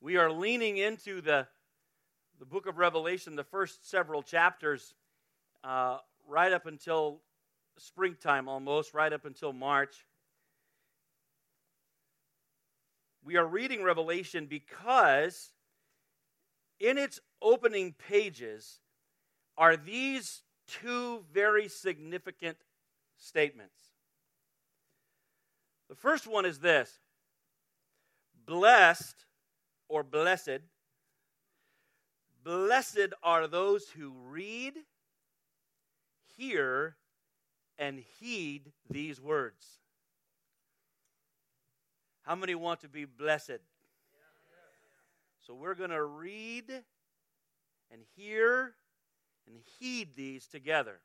We are leaning into the, the book of Revelation, the first several chapters, uh, right up until springtime almost, right up until March. We are reading Revelation because in its opening pages are these two very significant statements. The first one is this Blessed or blessed. Blessed are those who read, hear, and heed these words. How many want to be blessed? So we're going to read and hear and heed these together.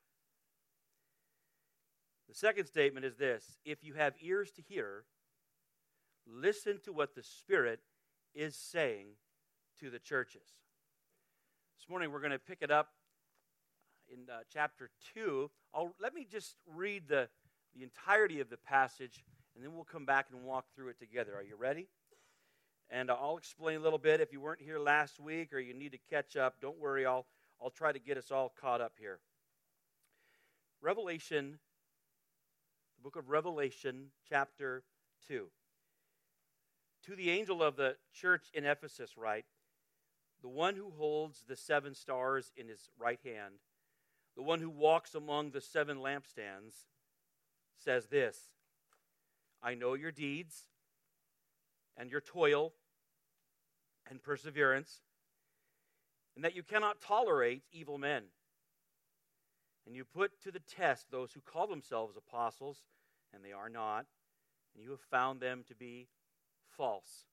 The second statement is this if you have ears to hear, listen to what the Spirit is saying to the churches. This morning we're going to pick it up in uh, chapter 2. I'll, let me just read the, the entirety of the passage, and then we'll come back and walk through it together. Are you ready? And I'll explain a little bit. If you weren't here last week or you need to catch up, don't worry, I'll, I'll try to get us all caught up here. Revelation, the book of Revelation, chapter 2. To the angel of the church in Ephesus, write The one who holds the seven stars in his right hand, the one who walks among the seven lampstands, says this I know your deeds and your toil and perseverance, and that you cannot tolerate evil men. And you put to the test those who call themselves apostles, and they are not, and you have found them to be false.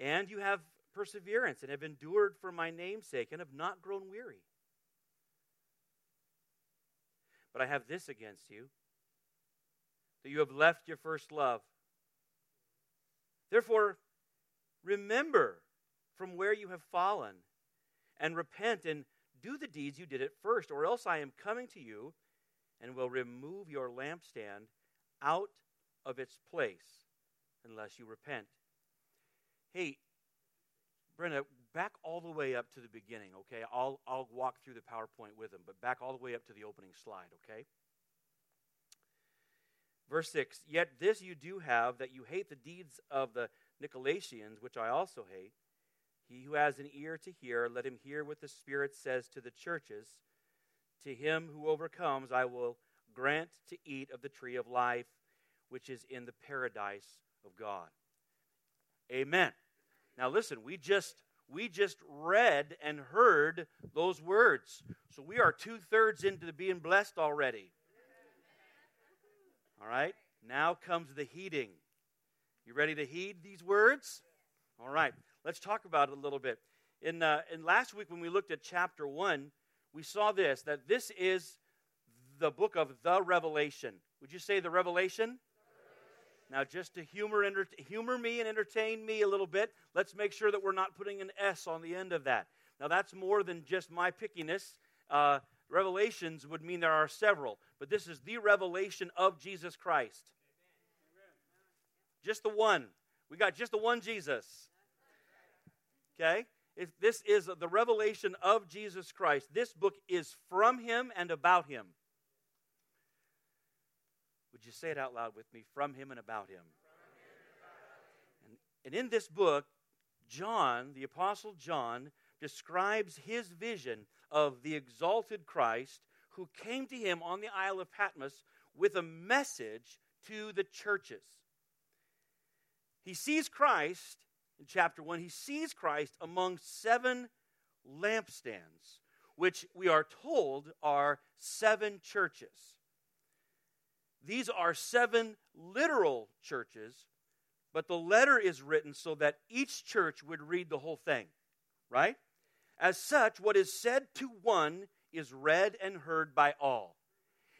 And you have perseverance and have endured for my name's sake and have not grown weary. But I have this against you that you have left your first love. Therefore, remember from where you have fallen and repent and do the deeds you did at first, or else I am coming to you and will remove your lampstand out of its place unless you repent. Hey, Brenda, back all the way up to the beginning, okay? I'll, I'll walk through the PowerPoint with them, but back all the way up to the opening slide, okay? Verse 6 Yet this you do have, that you hate the deeds of the Nicolaitans, which I also hate. He who has an ear to hear, let him hear what the Spirit says to the churches. To him who overcomes, I will grant to eat of the tree of life, which is in the paradise of God. Amen. Now listen, we just we just read and heard those words. So we are two thirds into being blessed already. All right. Now comes the heeding. You ready to heed these words? All right. Let's talk about it a little bit. In, uh, in last week, when we looked at chapter 1, we saw this that this is the book of the Revelation. Would you say the Revelation? Now, just to humor, enter, humor me and entertain me a little bit, let's make sure that we're not putting an S on the end of that. Now, that's more than just my pickiness. Uh, revelations would mean there are several, but this is the revelation of Jesus Christ. Just the one. We got just the one Jesus. Okay? If this is the revelation of Jesus Christ. This book is from him and about him. Would you say it out loud with me? From him and about him. And, and in this book, John, the Apostle John, describes his vision of the exalted Christ who came to him on the Isle of Patmos with a message to the churches. He sees Christ in chapter 1, he sees Christ among seven lampstands, which we are told are seven churches. These are seven literal churches, but the letter is written so that each church would read the whole thing, right? As such, what is said to one is read and heard by all.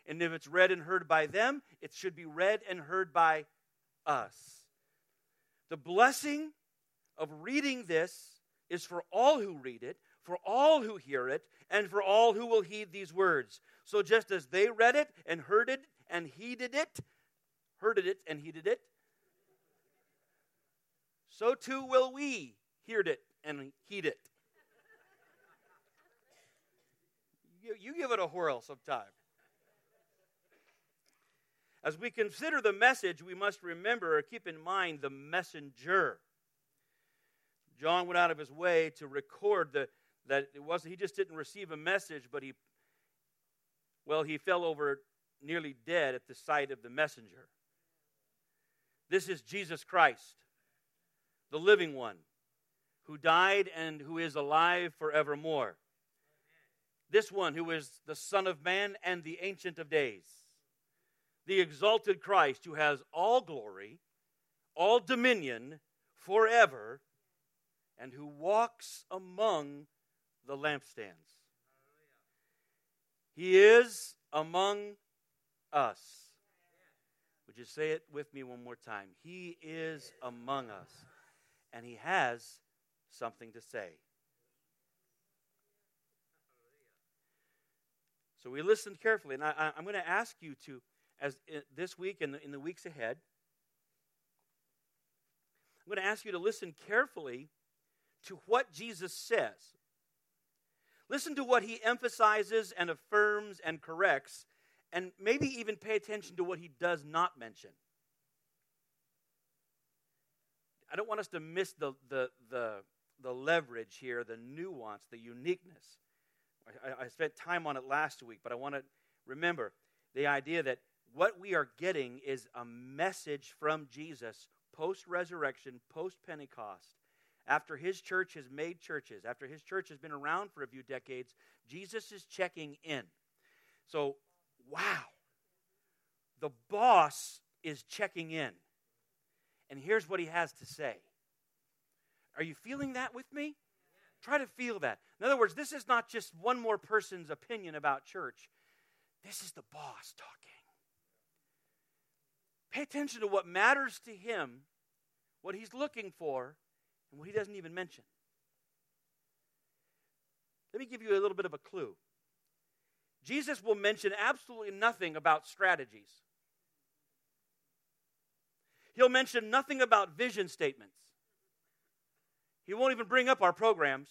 And if it's read and heard by them, it should be read and heard by us. The blessing of reading this is for all who read it, for all who hear it, and for all who will heed these words. So just as they read it and heard it and heeded it, heard it and heeded it, so too will we hear it and heed it. you, you give it a whirl sometime. As we consider the message, we must remember or keep in mind the messenger. John went out of his way to record the, that it wasn't he just didn't receive a message, but he well, he fell over nearly dead at the sight of the messenger. This is Jesus Christ, the living one, who died and who is alive forevermore. This one who is the Son of Man and the Ancient of Days, the exalted Christ who has all glory, all dominion forever, and who walks among the lampstands. He is among us. Would you say it with me one more time? He is among us, and He has something to say. So we listened carefully, and I, am going to ask you to, as in, this week and in the weeks ahead, I'm going to ask you to listen carefully to what Jesus says. Listen to what he emphasizes and affirms and corrects, and maybe even pay attention to what he does not mention. I don't want us to miss the, the, the, the leverage here, the nuance, the uniqueness I, I spent time on it last week, but I want to remember the idea that what we are getting is a message from Jesus post resurrection, post Pentecost. After his church has made churches, after his church has been around for a few decades, Jesus is checking in. So, wow. The boss is checking in. And here's what he has to say. Are you feeling that with me? Try to feel that. In other words, this is not just one more person's opinion about church, this is the boss talking. Pay attention to what matters to him, what he's looking for, and what he doesn't even mention. Let me give you a little bit of a clue. Jesus will mention absolutely nothing about strategies. He'll mention nothing about vision statements. He won't even bring up our programs.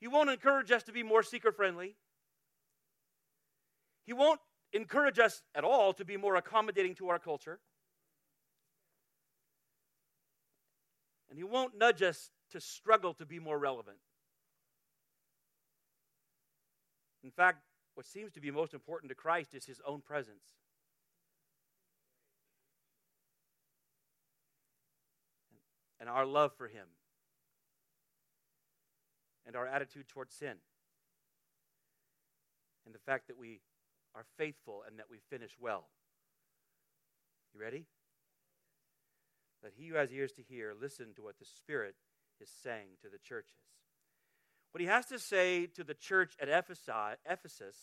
He won't encourage us to be more seeker friendly. He won't encourage us at all to be more accommodating to our culture. And He won't nudge us to struggle to be more relevant. In fact, what seems to be most important to Christ is His own presence. and our love for Him and our attitude towards sin and the fact that we are faithful and that we finish well. You ready? Let he who has ears to hear listen to what the Spirit is saying to the churches. What he has to say to the church at Ephesus,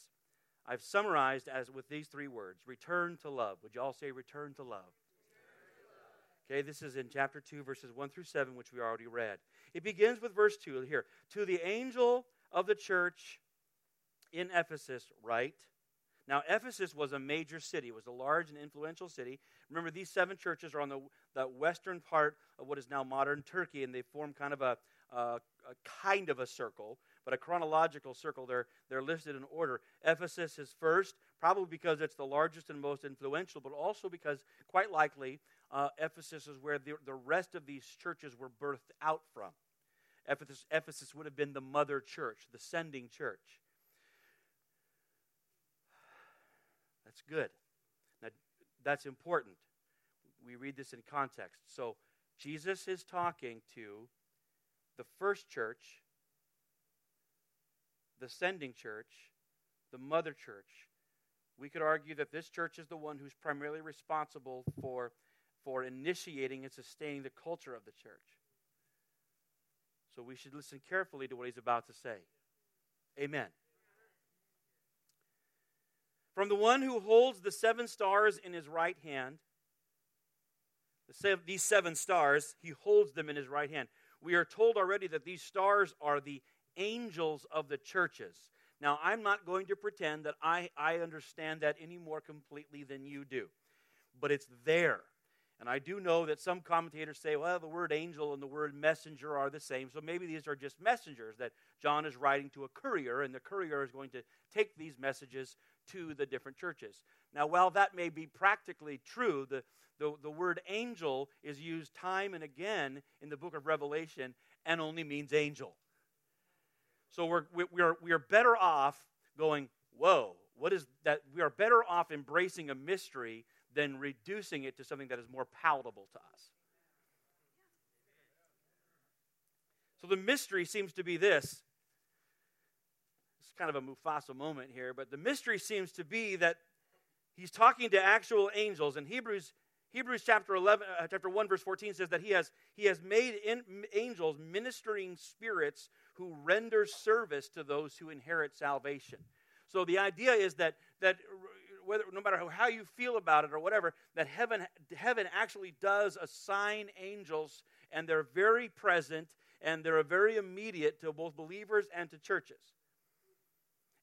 I've summarized as with these three words return to love. Would you all say return to love? Okay, this is in chapter 2, verses 1 through 7, which we already read. It begins with verse 2 here. To the angel of the church in Ephesus, write. Now, Ephesus was a major city, it was a large and influential city. Remember, these seven churches are on the, the western part of what is now modern Turkey, and they form kind of a, a, a kind of a circle, but a chronological circle. They're, they're listed in order. Ephesus is first, probably because it's the largest and most influential, but also because, quite likely, uh, Ephesus is where the, the rest of these churches were birthed out from. Ephesus, Ephesus would have been the mother church, the sending church. That's good. Now, that's important. We read this in context. So, Jesus is talking to the first church, the sending church, the mother church. We could argue that this church is the one who's primarily responsible for for initiating and sustaining the culture of the church. So we should listen carefully to what he's about to say. Amen. From the one who holds the seven stars in his right hand, these seven stars, he holds them in his right hand. We are told already that these stars are the angels of the churches. Now, I'm not going to pretend that I, I understand that any more completely than you do, but it's there. And I do know that some commentators say, well, the word angel and the word messenger are the same. So maybe these are just messengers that John is writing to a courier, and the courier is going to take these messages to the different churches. Now, while that may be practically true, the, the, the word angel is used time and again in the book of Revelation and only means angel. So we're, we are, we are better off going, whoa, what is that? We are better off embracing a mystery than reducing it to something that is more palatable to us. So the mystery seems to be this. It's kind of a Mufasa moment here, but the mystery seems to be that he's talking to actual angels. In Hebrews, Hebrews chapter 11, uh, chapter 1, verse 14 says that he has, he has made in, angels ministering spirits who render service to those who inherit salvation. So the idea is that, that whether, no matter how you feel about it or whatever, that heaven, heaven actually does assign angels, and they're very present and they're very immediate to both believers and to churches.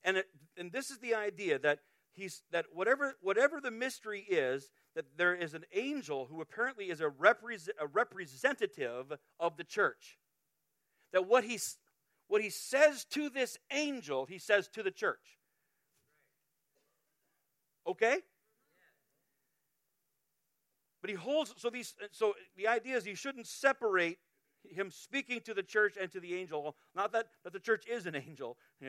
And, it, and this is the idea that he's that whatever whatever the mystery is, that there is an angel who apparently is a, repre- a representative of the church. That what he what he says to this angel, he says to the church. Okay? But he holds so these so the idea is you shouldn't separate him speaking to the church and to the angel. Not that, that the church is an angel.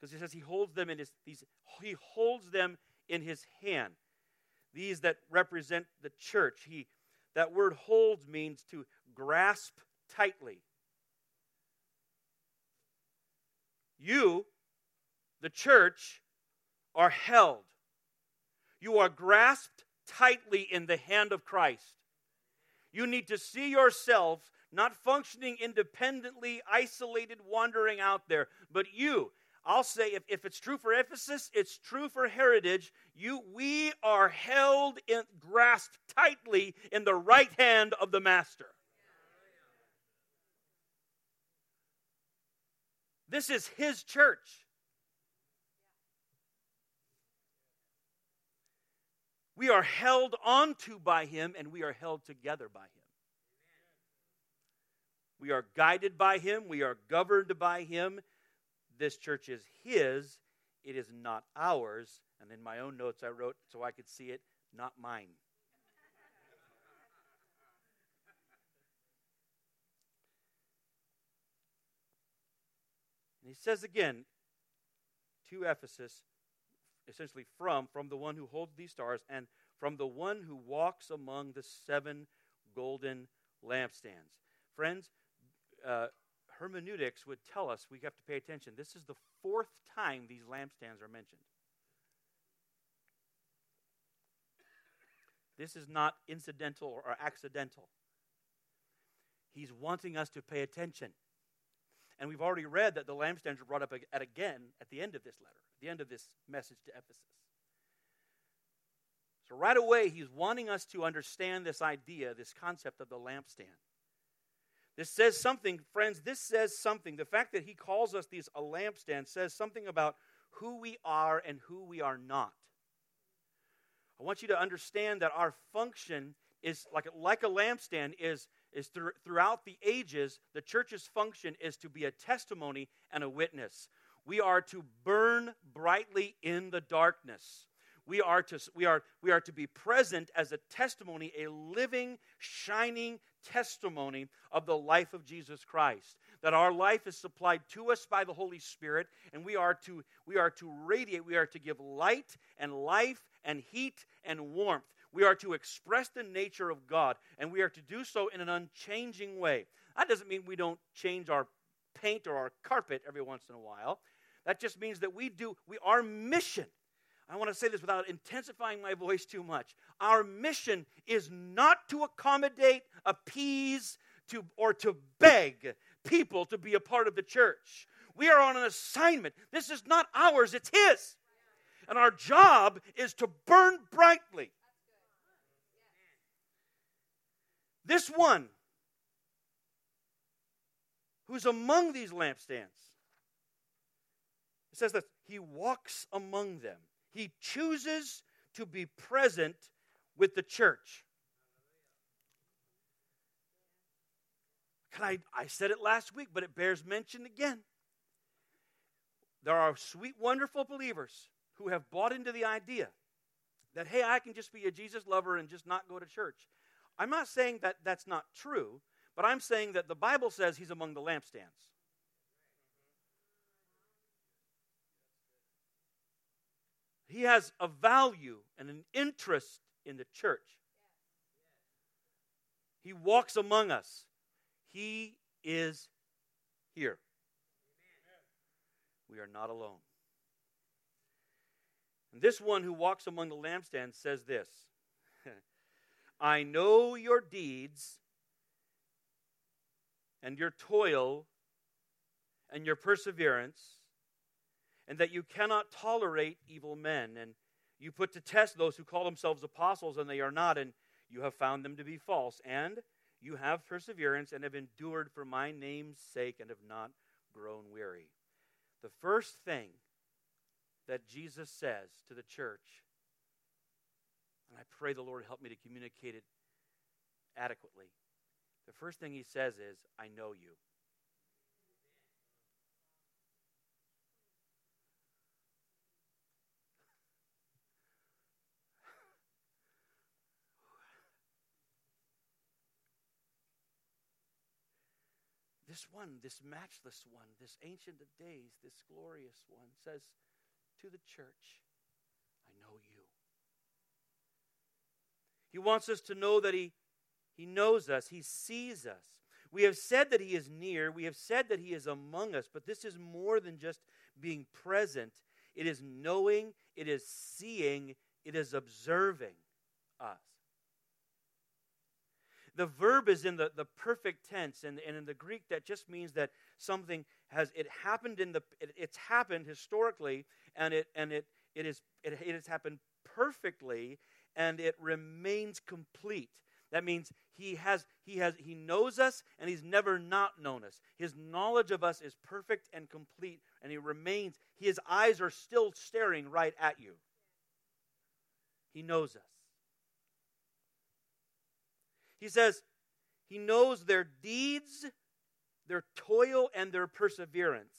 Because he says he holds them in his these he holds them in his hand. These that represent the church. He that word holds means to grasp tightly. You, the church, are held. You are grasped tightly in the hand of Christ. You need to see yourself not functioning independently, isolated, wandering out there, but you. I'll say if, if it's true for Ephesus, it's true for heritage. You we are held in grasped tightly in the right hand of the master. This is his church. We are held onto by him and we are held together by him. We are guided by him, we are governed by him. This church is his, it is not ours. And in my own notes, I wrote so I could see it, not mine. And he says again to Ephesus, essentially from, from the one who holds these stars and from the one who walks among the seven golden lampstands. Friends, uh, hermeneutics would tell us we have to pay attention. This is the fourth time these lampstands are mentioned. This is not incidental or accidental. He's wanting us to pay attention. And we've already read that the lampstands are brought up at again at the end of this letter, at the end of this message to Ephesus. So, right away, he's wanting us to understand this idea, this concept of the lampstand. This says something, friends, this says something. The fact that he calls us these a lampstand says something about who we are and who we are not. I want you to understand that our function is like, like a lampstand is is through, throughout the ages, the church's function is to be a testimony and a witness. We are to burn brightly in the darkness. We are to, we are, we are to be present as a testimony, a living, shining testimony of the life of Jesus Christ. That our life is supplied to us by the Holy Spirit, and we are to, we are to radiate, we are to give light and life and heat and warmth we are to express the nature of God, and we are to do so in an unchanging way. That doesn't mean we don't change our paint or our carpet every once in a while. That just means that we do, we, our mission, I want to say this without intensifying my voice too much. Our mission is not to accommodate, appease, to, or to beg people to be a part of the church. We are on an assignment. This is not ours, it's His. And our job is to burn brightly This one who's among these lampstands. It says that he walks among them. He chooses to be present with the church. Can I, I said it last week, but it bears mention again. There are sweet, wonderful believers who have bought into the idea that, hey, I can just be a Jesus lover and just not go to church. I'm not saying that that's not true, but I'm saying that the Bible says he's among the lampstands. He has a value and an interest in the church. He walks among us. He is here. We are not alone. And this one who walks among the lampstands says this I know your deeds and your toil and your perseverance, and that you cannot tolerate evil men. And you put to test those who call themselves apostles and they are not, and you have found them to be false. And you have perseverance and have endured for my name's sake and have not grown weary. The first thing that Jesus says to the church, and I pray the Lord help me to communicate it adequately. The first thing he says is, I know you. This one, this matchless one, this ancient of days, this glorious one says to the church, I know you. He wants us to know that he, he knows us, He sees us. We have said that He is near, we have said that He is among us, but this is more than just being present. It is knowing, it is seeing, it is observing us. The verb is in the, the perfect tense, and, and in the Greek, that just means that something has it happened in the it, it's happened historically, and it and it it is it, it has happened perfectly, and it remains complete. That means he has he has he knows us and he's never not known us. His knowledge of us is perfect and complete and he remains his eyes are still staring right at you. He knows us. He says, He knows their deeds, their toil, and their perseverance.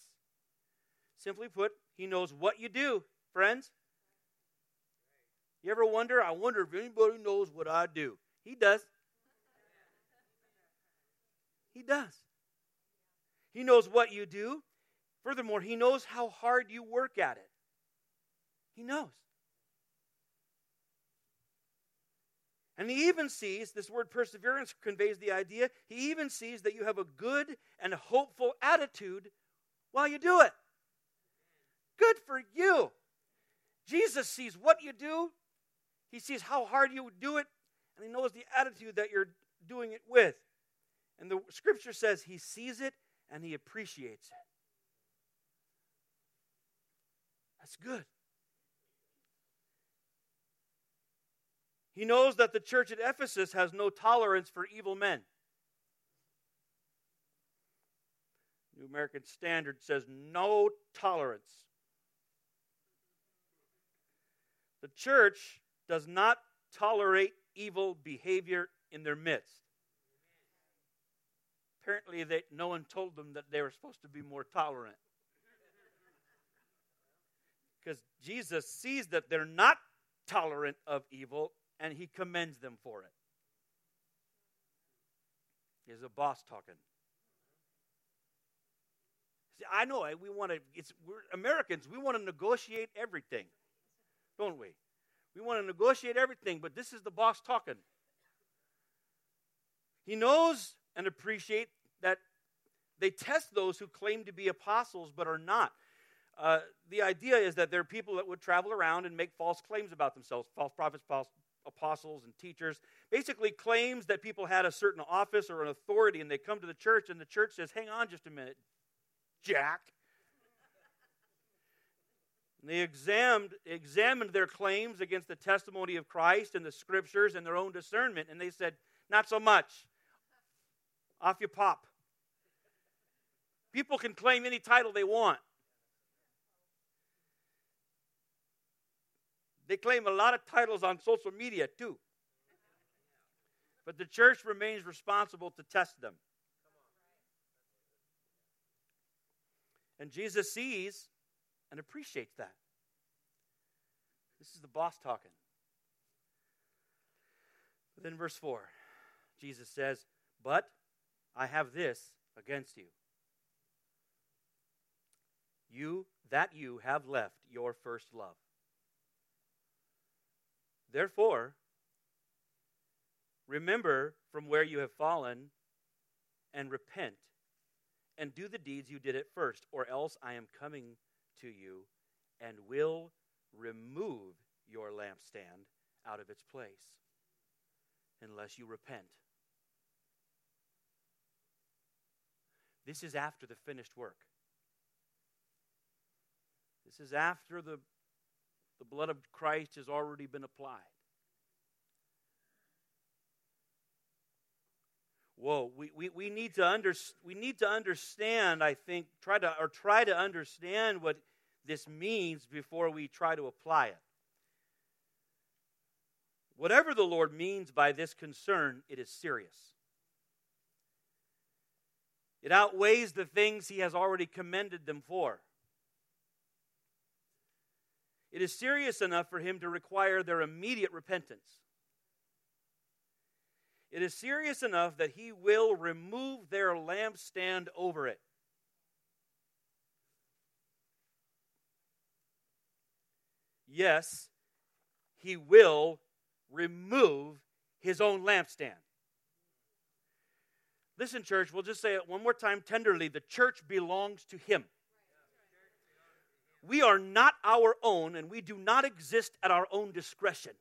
Simply put, He knows what you do, friends. You ever wonder? I wonder if anybody knows what I do. He does. He does. He knows what you do. Furthermore, He knows how hard you work at it. He knows. And he even sees, this word perseverance conveys the idea, he even sees that you have a good and hopeful attitude while you do it. Good for you. Jesus sees what you do, he sees how hard you do it, and he knows the attitude that you're doing it with. And the scripture says he sees it and he appreciates it. That's good. He knows that the church at Ephesus has no tolerance for evil men. New American Standard says no tolerance. The church does not tolerate evil behavior in their midst. Apparently, they, no one told them that they were supposed to be more tolerant. Because Jesus sees that they're not tolerant of evil and he commends them for it. He's a boss talking. See, I know eh, we want to. It's we're Americans. We want to negotiate everything, don't we? We want to negotiate everything, but this is the boss talking. He knows and appreciates that they test those who claim to be apostles but are not. Uh, the idea is that there are people that would travel around and make false claims about themselves, false prophets, false apostles and teachers, basically claims that people had a certain office or an authority, and they come to the church, and the church says, Hang on just a minute, Jack. And they examined, examined their claims against the testimony of Christ and the scriptures and their own discernment, and they said, Not so much. Off you pop. People can claim any title they want. They claim a lot of titles on social media too. But the church remains responsible to test them. And Jesus sees and appreciates that. This is the boss talking. But then, verse 4, Jesus says, But I have this against you. You, that you have left your first love. Therefore, remember from where you have fallen and repent and do the deeds you did at first, or else I am coming to you and will remove your lampstand out of its place unless you repent. This is after the finished work. This is after the, the blood of Christ has already been applied. Whoa, we, we, we, need to under, we need to understand, I think, try to or try to understand what this means before we try to apply it. Whatever the Lord means by this concern, it is serious. It outweighs the things he has already commended them for. It is serious enough for him to require their immediate repentance. It is serious enough that he will remove their lampstand over it. Yes, he will remove his own lampstand. Listen, church, we'll just say it one more time tenderly. The church belongs to him. We are not our own, and we do not exist at our own discretion.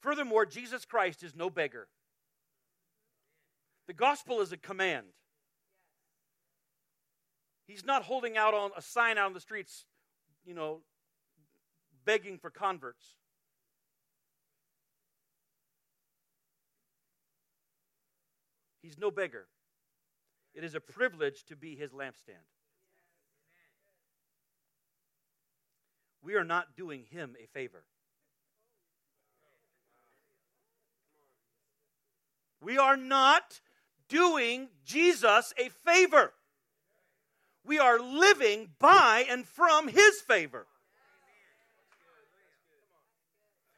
Furthermore, Jesus Christ is no beggar. The gospel is a command. He's not holding out on a sign out on the streets, you know, begging for converts. He's no beggar. It is a privilege to be his lampstand. We are not doing him a favor. We are not doing Jesus a favor. We are living by and from his favor.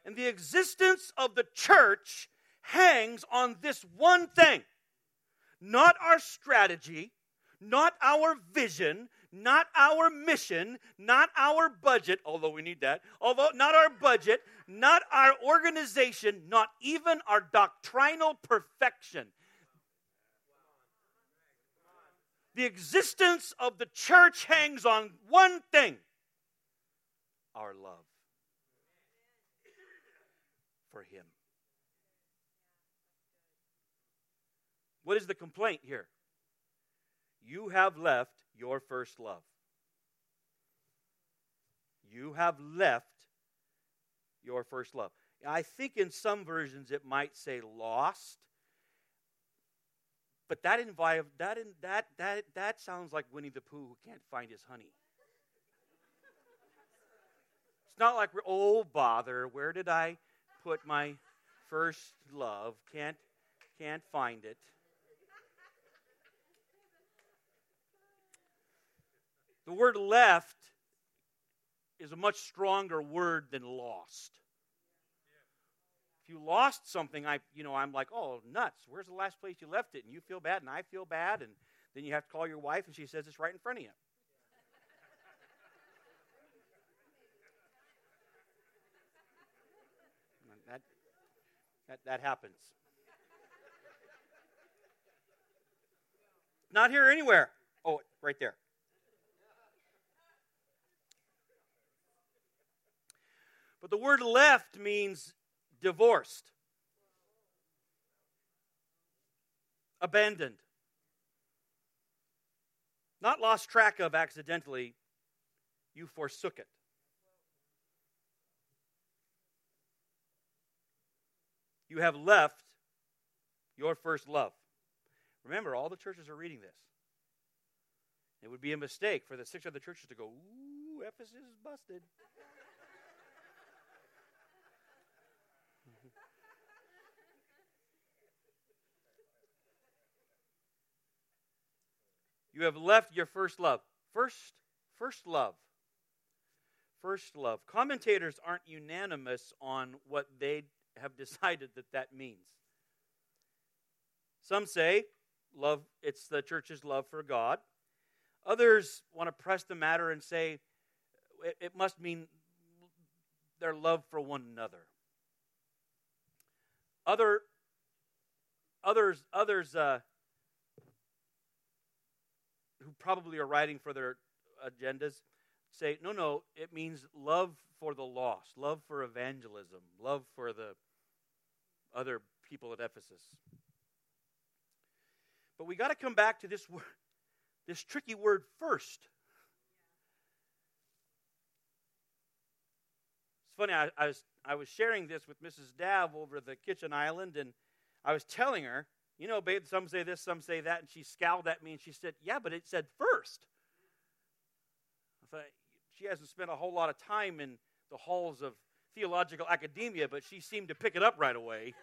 And the existence of the church hangs on this one thing not our strategy, not our vision, not our mission, not our budget, although we need that, although not our budget, not our organization, not even our doctrinal perfection. The existence of the church hangs on one thing our love for Him. What is the complaint here? You have left your first love. You have left your first love. I think in some versions it might say lost, but that that that that that sounds like Winnie the Pooh who can't find his honey. It's not like oh bother, where did I put my first love? Can't can't find it. The word left is a much stronger word than lost. If you lost something, I you know, I'm like, oh nuts, where's the last place you left it? And you feel bad and I feel bad, and then you have to call your wife and she says it's right in front of you. That, that, that happens. Not here anywhere. Oh, right there. But the word left means divorced, abandoned, not lost track of accidentally, you forsook it. You have left your first love. Remember, all the churches are reading this. It would be a mistake for the six other churches to go, ooh, Ephesus is busted. you have left your first love. First, first love. First love. Commentators aren't unanimous on what they have decided that that means. Some say love it's the church's love for God. Others want to press the matter and say it, it must mean their love for one another. Other others others uh, who probably are writing for their agendas say no no it means love for the lost love for evangelism love for the other people at ephesus but we got to come back to this word this tricky word first. It's funny, I, I, was, I was sharing this with Mrs. Dav over the kitchen island, and I was telling her, you know, babe, some say this, some say that, and she scowled at me and she said, yeah, but it said first. I thought, she hasn't spent a whole lot of time in the halls of theological academia, but she seemed to pick it up right away.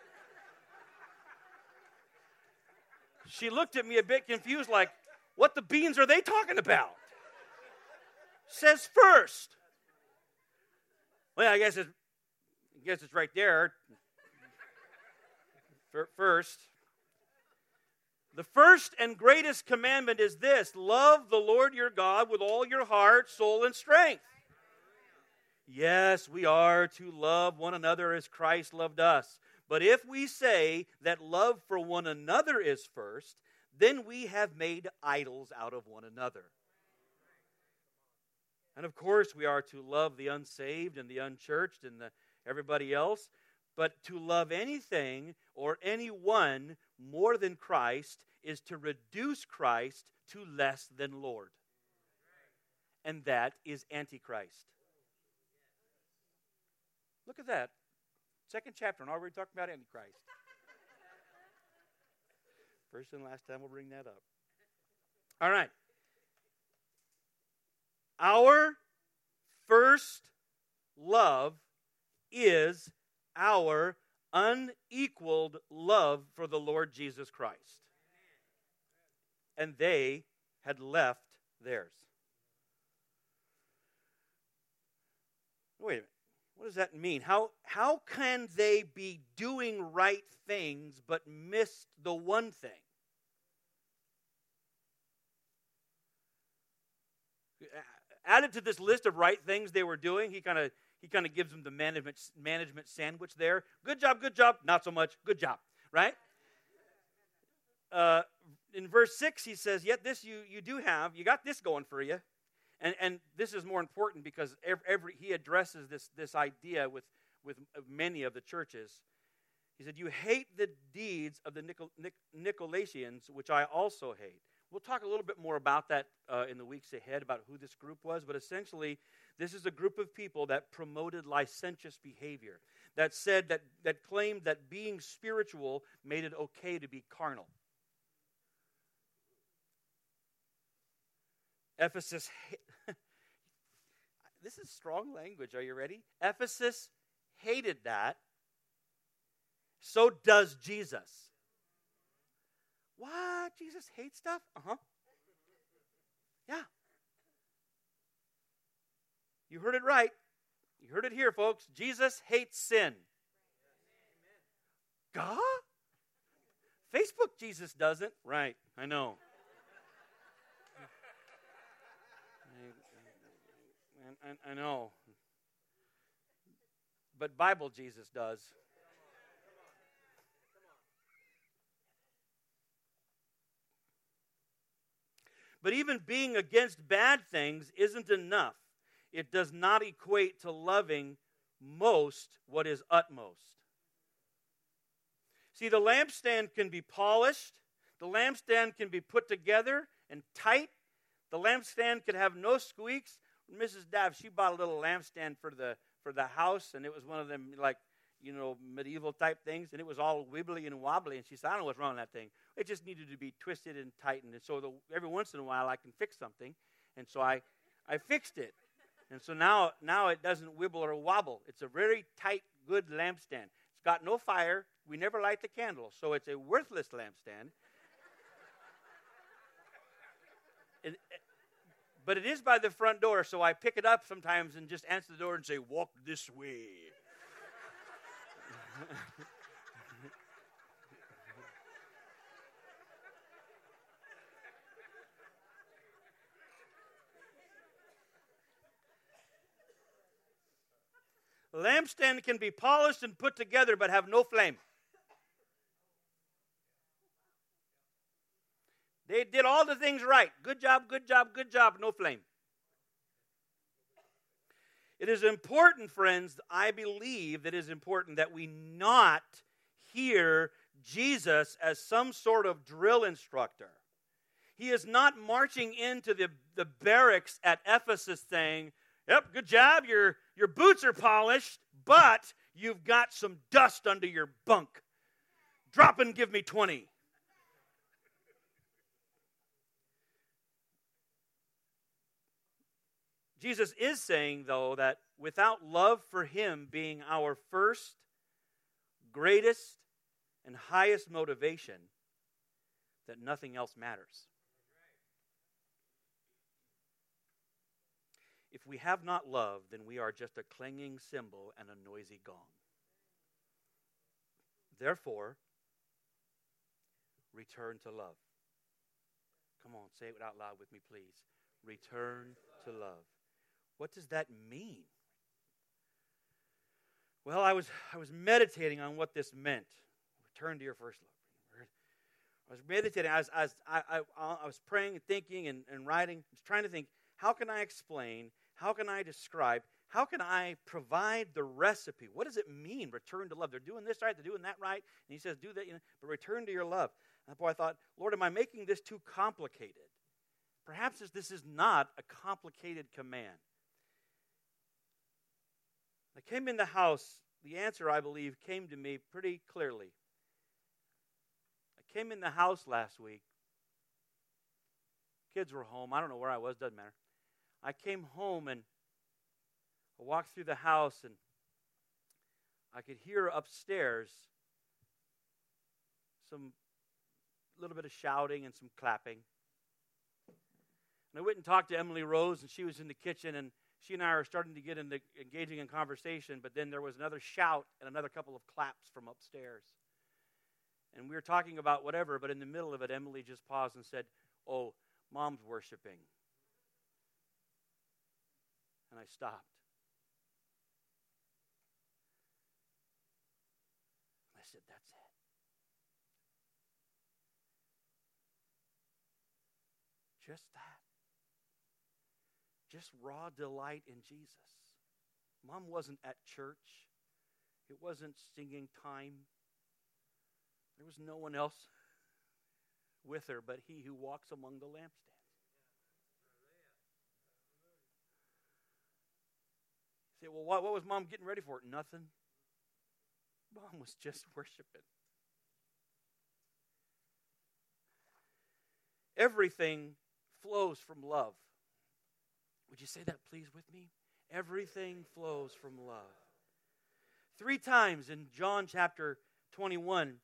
she looked at me a bit confused, like, what the beans are they talking about? Says first. Well, I guess it's, I guess it's right there. First. The first and greatest commandment is this love the Lord your God with all your heart, soul, and strength. Yes, we are to love one another as Christ loved us. But if we say that love for one another is first, then we have made idols out of one another. And of course, we are to love the unsaved and the unchurched and the, everybody else. But to love anything or anyone more than Christ is to reduce Christ to less than Lord. And that is Antichrist. Look at that. Second chapter, and already talking about Antichrist. First and last time we'll bring that up. All right. Our first love is our unequaled love for the Lord Jesus Christ. And they had left theirs. Wait a minute. What does that mean? How, how can they be doing right things but miss the one thing? Added to this list of right things they were doing, he kind of he kind of gives them the management management sandwich there. Good job, good job. Not so much. Good job. Right? Uh, in verse six, he says, "Yet this you you do have. You got this going for you." And, and this is more important because every, every, he addresses this, this idea with, with many of the churches. He said, You hate the deeds of the Nicol- Nic- Nicolaitans, which I also hate. We'll talk a little bit more about that uh, in the weeks ahead, about who this group was, but essentially, this is a group of people that promoted licentious behavior, that said, that, that claimed that being spiritual made it okay to be carnal. Ephesus, this is strong language. Are you ready? Ephesus hated that. So does Jesus. What? Jesus hates stuff? Uh huh. Yeah. You heard it right. You heard it here, folks. Jesus hates sin. God? Facebook Jesus doesn't. Right, I know. I, I know. But Bible Jesus does. But even being against bad things isn't enough. It does not equate to loving most what is utmost. See, the lampstand can be polished, the lampstand can be put together and tight, the lampstand could have no squeaks, Mrs. Dav, she bought a little lampstand for the for the house, and it was one of them like you know, medieval type things, and it was all wibbly and wobbly. And she said, I don't know what's wrong with that thing. It just needed to be twisted and tightened. And so the, every once in a while I can fix something. And so I, I fixed it. And so now, now it doesn't wibble or wobble. It's a very tight, good lampstand. It's got no fire. We never light the candle. So it's a worthless lampstand. it, eh, but it is by the front door, so I pick it up sometimes and just answer the door and say, Walk this way. lampstand can be polished and put together but have no flame. They did all the things right. Good job, good job, good job, no flame. It is important, friends, I believe it is important that we not hear Jesus as some sort of drill instructor. He is not marching into the, the barracks at Ephesus saying, Yep, good job, your, your boots are polished, but you've got some dust under your bunk. Drop and give me 20. Jesus is saying, though, that without love for Him being our first, greatest, and highest motivation, that nothing else matters. We have not love, then we are just a clanging cymbal and a noisy gong. Therefore, return to love. Come on, say it out loud with me, please. Return to love. What does that mean? Well, I was, I was meditating on what this meant. Return to your first love. I was meditating. I was, I, was, I, I, I was praying and thinking and, and writing. Was trying to think how can I explain? How can I describe? How can I provide the recipe? What does it mean, return to love? They're doing this right, they're doing that right. And he says, do that, you know, but return to your love. And boy, I thought, Lord, am I making this too complicated? Perhaps this is not a complicated command. I came in the house, the answer, I believe, came to me pretty clearly. I came in the house last week. Kids were home. I don't know where I was, doesn't matter. I came home and I walked through the house and I could hear upstairs some little bit of shouting and some clapping. And I went and talked to Emily Rose, and she was in the kitchen, and she and I are starting to get into engaging in conversation, but then there was another shout and another couple of claps from upstairs. And we were talking about whatever, but in the middle of it, Emily just paused and said, Oh, mom's worshiping. And I stopped. I said, That's it. Just that just raw delight in Jesus. Mom wasn't at church, it wasn't singing time. There was no one else with her but he who walks among the lampstands. Say, well, what, what was mom getting ready for? Nothing. Mom was just worshiping. Everything flows from love. Would you say that, please, with me? Everything flows from love. Three times in John chapter 21,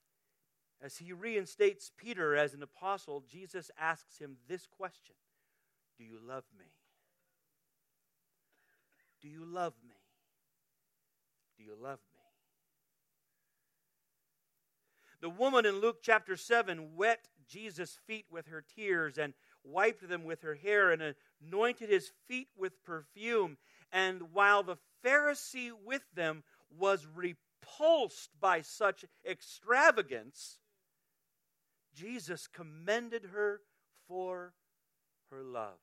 as he reinstates Peter as an apostle, Jesus asks him this question Do you love me? Do you love me? Do you love me? The woman in Luke chapter 7 wet Jesus' feet with her tears and wiped them with her hair and anointed his feet with perfume. And while the Pharisee with them was repulsed by such extravagance, Jesus commended her for her love.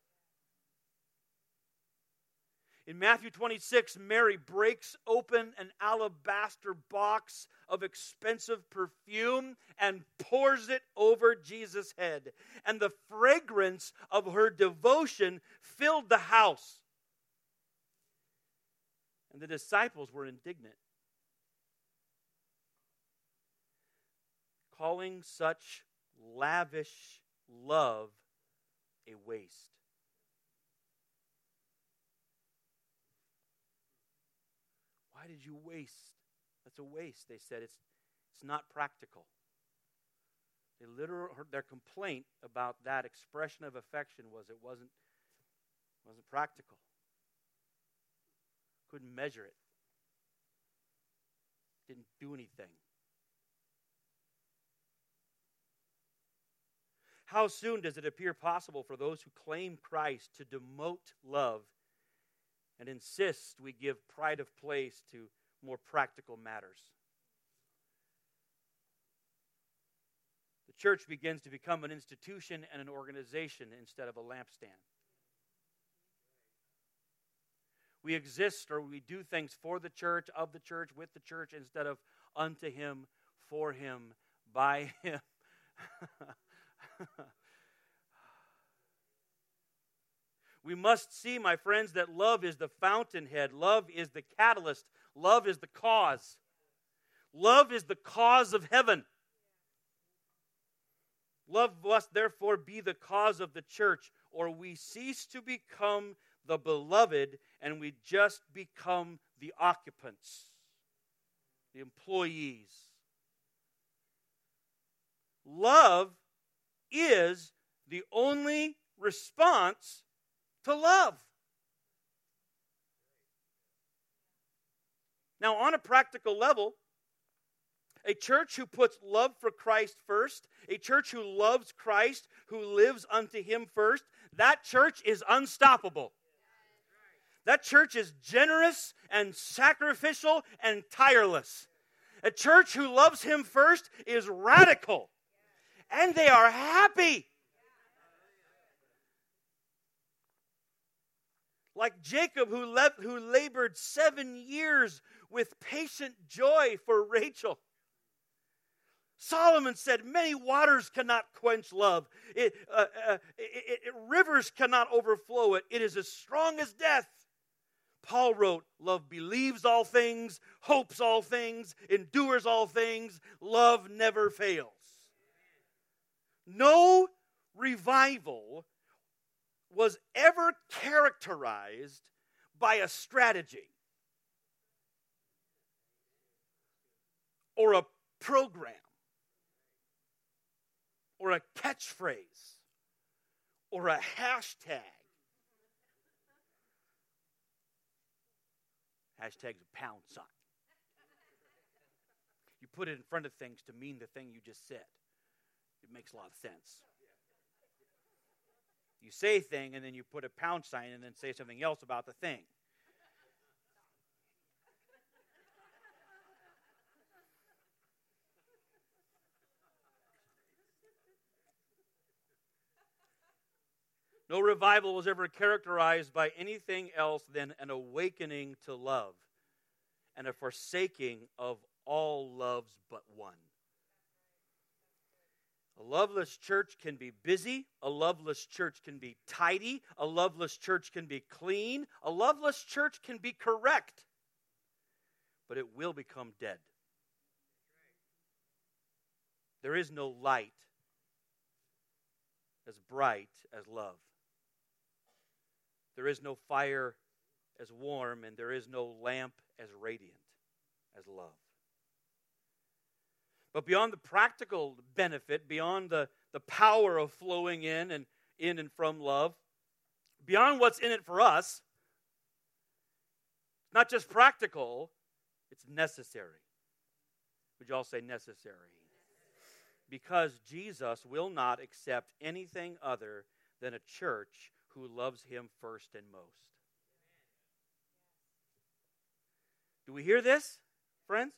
In Matthew 26, Mary breaks open an alabaster box of expensive perfume and pours it over Jesus' head. And the fragrance of her devotion filled the house. And the disciples were indignant. calling such lavish love a waste. Did you waste? That's a waste. They said it's, it's not practical. They literal, their complaint about that expression of affection was it wasn't, wasn't practical. Couldn't measure it. Didn't do anything. How soon does it appear possible for those who claim Christ to demote love and insist we give pride of place to more practical matters? The church begins to become an institution and an organization instead of a lampstand. We exist or we do things for the church, of the church, with the church, instead of unto Him, for Him, by Him. we must see, my friends, that love is the fountainhead, love is the catalyst, love is the cause. Love is the cause of heaven. Love must therefore be the cause of the church, or we cease to become the beloved and we just become the occupants, the employees. Love is the only response to love. Now, on a practical level, a church who puts love for Christ first, a church who loves Christ, who lives unto Him first, that church is unstoppable. That church is generous and sacrificial and tireless. A church who loves Him first is radical and they are happy. Like Jacob, who, who labored seven years with patient joy for Rachel. Solomon said, Many waters cannot quench love. It, uh, uh, it, it, rivers cannot overflow it. It is as strong as death. Paul wrote, Love believes all things, hopes all things, endures all things. Love never fails. No revival was ever characterized by a strategy or a program or a catchphrase or a hashtag. Hashtag's a pound sign. You put it in front of things to mean the thing you just said. It makes a lot of sense. You say thing and then you put a pound sign and then say something else about the thing. No revival was ever characterized by anything else than an awakening to love and a forsaking of all loves but one. A loveless church can be busy. A loveless church can be tidy. A loveless church can be clean. A loveless church can be correct. But it will become dead. There is no light as bright as love. There is no fire as warm, and there is no lamp as radiant as love. But beyond the practical benefit, beyond the, the power of flowing in and in and from love, beyond what's in it for us, it's not just practical, it's necessary. Would you all say necessary? Because Jesus will not accept anything other than a church who loves him first and most. Do we hear this, friends?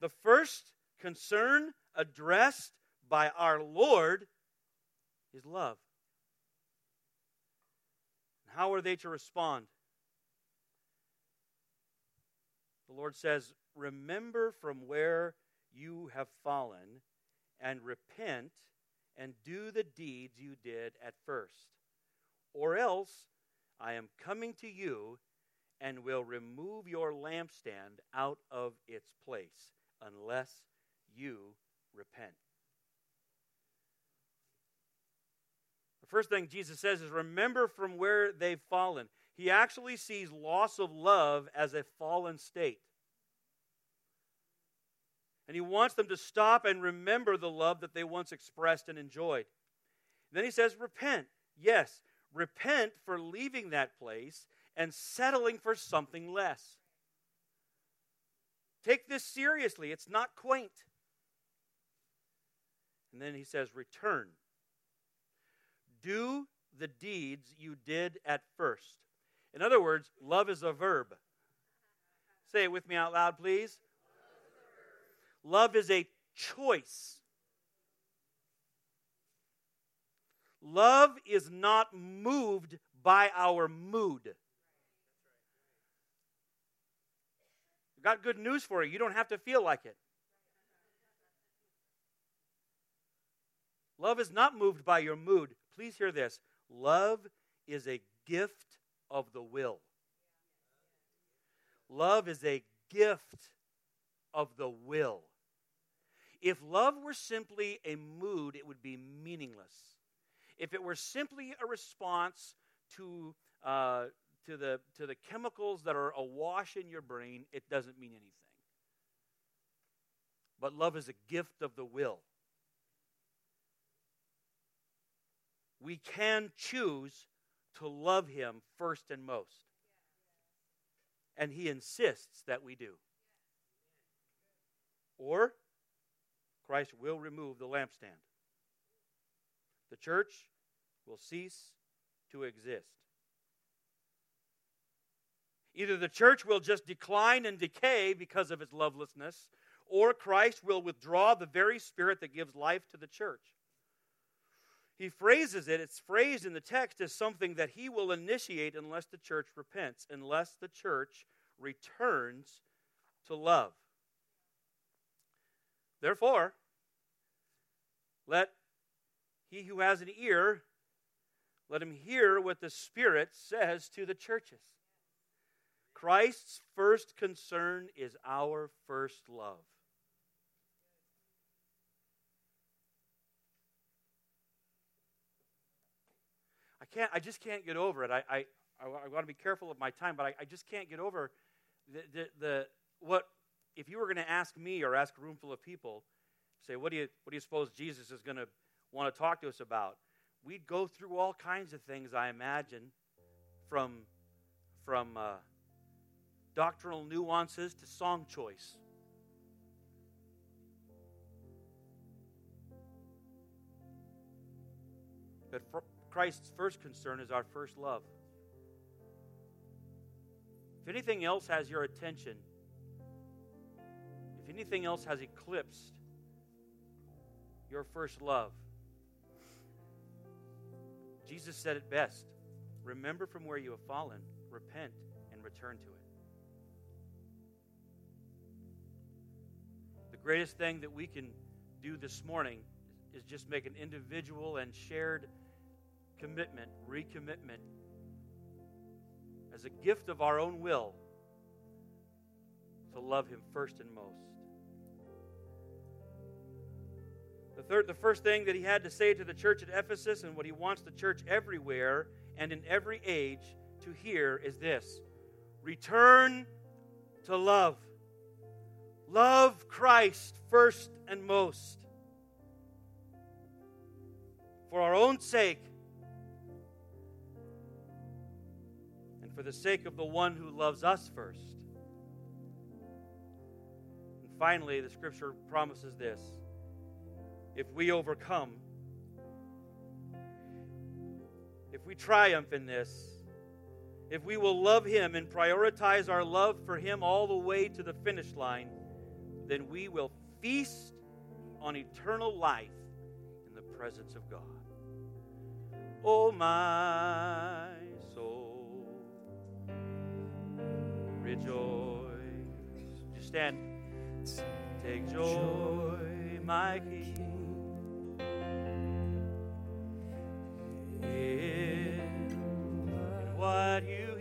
The first concern addressed by our Lord is love. How are they to respond? The Lord says, Remember from where you have fallen, and repent and do the deeds you did at first. Or else I am coming to you and will remove your lampstand out of its place, unless you repent. The first thing Jesus says is remember from where they've fallen. He actually sees loss of love as a fallen state. And he wants them to stop and remember the love that they once expressed and enjoyed. And then he says, repent. Yes, repent for leaving that place and settling for something less. Take this seriously, it's not quaint. And then he says, Return. Do the deeds you did at first. In other words, love is a verb. Say it with me out loud, please. Love is a choice. Love is not moved by our mood. Got good news for you. You don't have to feel like it. Love is not moved by your mood. Please hear this. Love is a gift of the will. Love is a gift of the will. If love were simply a mood, it would be meaningless. If it were simply a response to, uh, to, the, to the chemicals that are awash in your brain, it doesn't mean anything. But love is a gift of the will. We can choose to love Him first and most. And He insists that we do. Or Christ will remove the lampstand. The church will cease to exist. Either the church will just decline and decay because of its lovelessness, or Christ will withdraw the very spirit that gives life to the church. He phrases it, it's phrased in the text as something that he will initiate unless the church repents, unless the church returns to love. Therefore, let he who has an ear, let him hear what the Spirit says to the churches. Christ's first concern is our first love. Can't. I just can't get over it. I, I, I, I want to be careful of my time, but I, I just can't get over the, the, the what. If you were going to ask me or ask a room full of people, say, what do you what do you suppose Jesus is going to want to talk to us about? We'd go through all kinds of things. I imagine, from from uh, doctrinal nuances to song choice. But Christ's first concern is our first love. If anything else has your attention, if anything else has eclipsed your first love, Jesus said it best remember from where you have fallen, repent, and return to it. The greatest thing that we can do this morning is just make an individual and shared commitment, recommitment, as a gift of our own will to love Him first and most. The, third, the first thing that he had to say to the church at Ephesus and what he wants the church everywhere and in every age to hear is this return to love. Love Christ first and most. For our own sake for the sake of the one who loves us first. And finally, the scripture promises this if we overcome, if we triumph in this, if we will love Him and prioritize our love for Him all the way to the finish line, then we will feast on eternal life in the presence of God. Oh, my rejoice. Just stand. Take joy, my King. In what you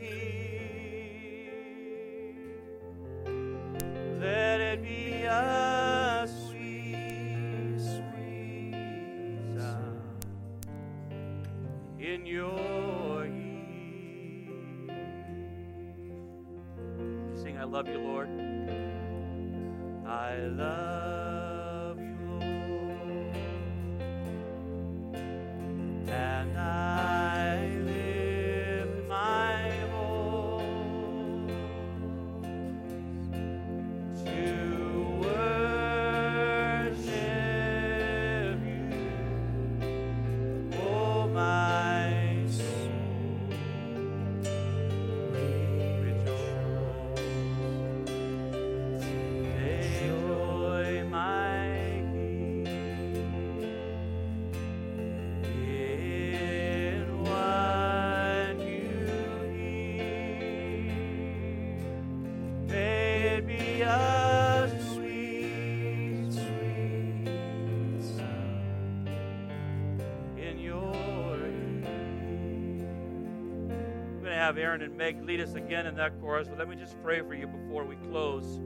have Aaron and Meg lead us again in that chorus, but let me just pray for you before we close.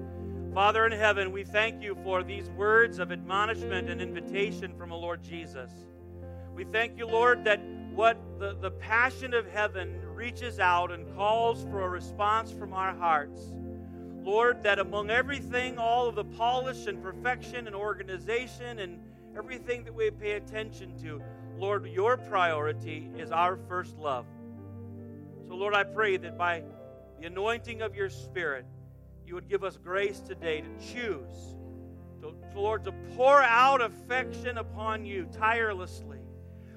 Father in heaven, we thank you for these words of admonishment and invitation from the Lord Jesus. We thank you, Lord, that what the, the passion of heaven reaches out and calls for a response from our hearts. Lord, that among everything, all of the polish and perfection and organization and everything that we pay attention to, Lord, your priority is our first love. So, Lord, I pray that by the anointing of your Spirit, you would give us grace today to choose, to, Lord, to pour out affection upon you tirelessly.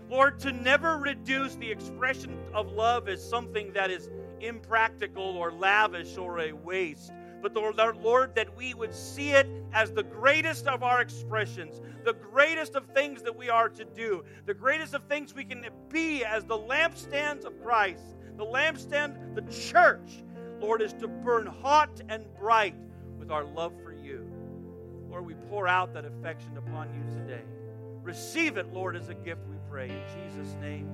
Lord, to never reduce the expression of love as something that is impractical or lavish or a waste. But Lord, Lord, that we would see it as the greatest of our expressions, the greatest of things that we are to do, the greatest of things we can be as the lampstands of Christ. The lampstand, the church, Lord, is to burn hot and bright with our love for you. Lord, we pour out that affection upon you today. Receive it, Lord, as a gift, we pray. In Jesus' name.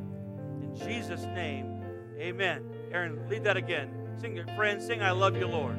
In Jesus' name. Amen. Aaron, lead that again. Sing it, friends. Sing, I love you, Lord.